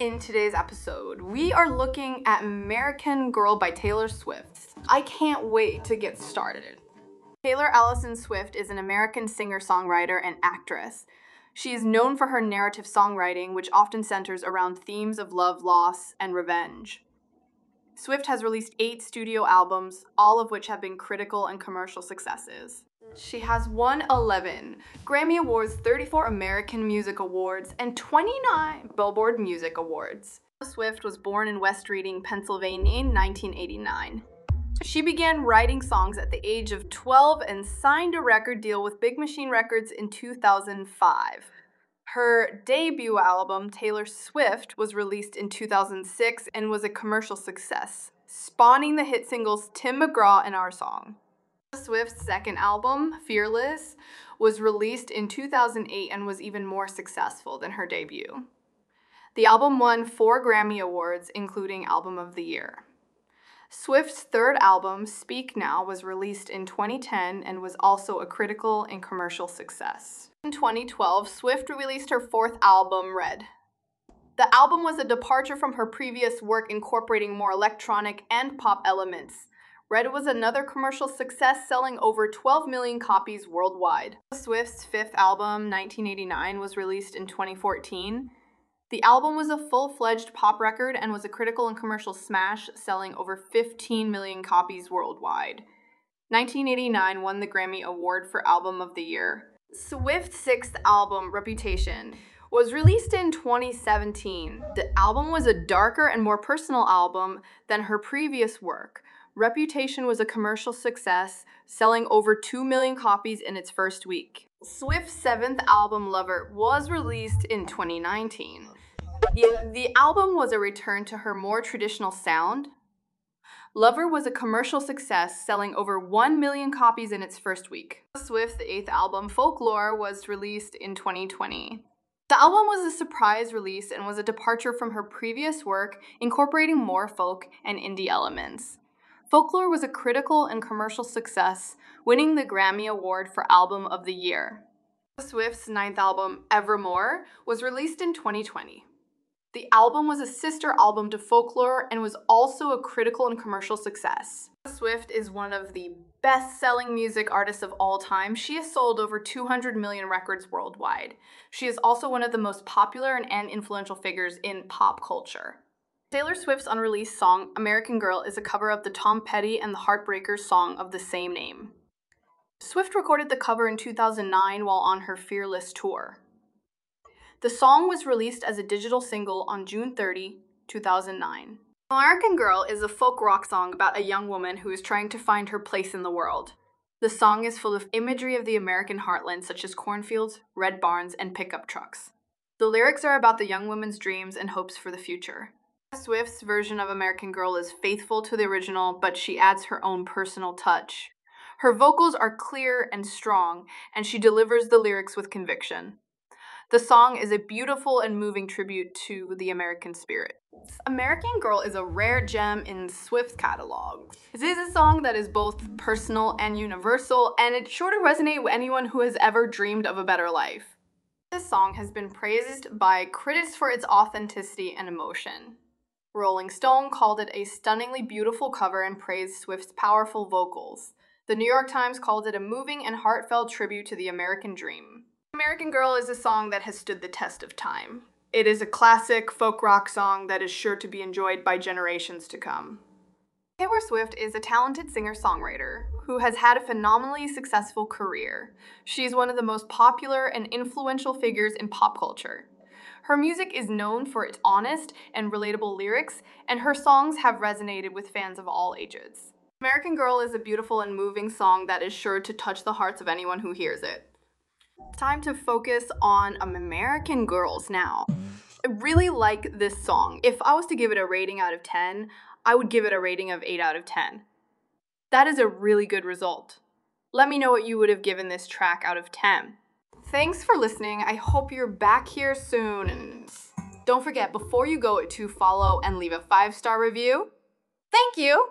In today's episode, we are looking at American Girl by Taylor Swift. I can't wait to get started. Taylor Allison Swift is an American singer songwriter and actress. She is known for her narrative songwriting, which often centers around themes of love, loss, and revenge. Swift has released eight studio albums, all of which have been critical and commercial successes. She has won 11 Grammy Awards, 34 American Music Awards, and 29 Billboard Music Awards. Swift was born in West Reading, Pennsylvania in 1989. She began writing songs at the age of 12 and signed a record deal with Big Machine Records in 2005. Her debut album, Taylor Swift, was released in 2006 and was a commercial success, spawning the hit singles Tim McGraw and Our Song. Swift's second album, Fearless, was released in 2008 and was even more successful than her debut. The album won four Grammy Awards, including Album of the Year. Swift's third album, Speak Now, was released in 2010 and was also a critical and commercial success. In 2012, Swift released her fourth album, Red. The album was a departure from her previous work incorporating more electronic and pop elements, Red was another commercial success, selling over 12 million copies worldwide. Swift's fifth album, 1989, was released in 2014. The album was a full fledged pop record and was a critical and commercial smash, selling over 15 million copies worldwide. 1989 won the Grammy Award for Album of the Year. Swift's sixth album, Reputation, was released in 2017. The album was a darker and more personal album than her previous work. Reputation was a commercial success, selling over 2 million copies in its first week. Swift's seventh album, Lover, was released in 2019. The, the album was a return to her more traditional sound. Lover was a commercial success, selling over 1 million copies in its first week. Swift's eighth album, Folklore, was released in 2020. The album was a surprise release and was a departure from her previous work, incorporating more folk and indie elements. Folklore was a critical and commercial success, winning the Grammy Award for Album of the Year. Swift's ninth album, Evermore, was released in 2020. The album was a sister album to Folklore and was also a critical and commercial success. Swift is one of the best selling music artists of all time. She has sold over 200 million records worldwide. She is also one of the most popular and influential figures in pop culture. Taylor Swift's unreleased song, American Girl, is a cover of the Tom Petty and the Heartbreakers song of the same name. Swift recorded the cover in 2009 while on her Fearless tour. The song was released as a digital single on June 30, 2009. American Girl is a folk rock song about a young woman who is trying to find her place in the world. The song is full of imagery of the American heartland, such as cornfields, red barns, and pickup trucks. The lyrics are about the young woman's dreams and hopes for the future. Swift's version of American Girl is faithful to the original, but she adds her own personal touch. Her vocals are clear and strong, and she delivers the lyrics with conviction. The song is a beautiful and moving tribute to the American spirit. American Girl is a rare gem in Swift's catalog. This is a song that is both personal and universal, and it's sure to resonate with anyone who has ever dreamed of a better life. This song has been praised by critics for its authenticity and emotion. Rolling Stone called it a stunningly beautiful cover and praised Swift's powerful vocals. The New York Times called it a moving and heartfelt tribute to the American dream. American Girl is a song that has stood the test of time. It is a classic folk rock song that is sure to be enjoyed by generations to come. Taylor Swift is a talented singer songwriter who has had a phenomenally successful career. She is one of the most popular and influential figures in pop culture. Her music is known for its honest and relatable lyrics, and her songs have resonated with fans of all ages. American Girl is a beautiful and moving song that is sure to touch the hearts of anyone who hears it. Time to focus on American Girls now. I really like this song. If I was to give it a rating out of 10, I would give it a rating of 8 out of 10. That is a really good result. Let me know what you would have given this track out of 10. Thanks for listening. I hope you're back here soon. And don't forget, before you go, to follow and leave a five star review. Thank you!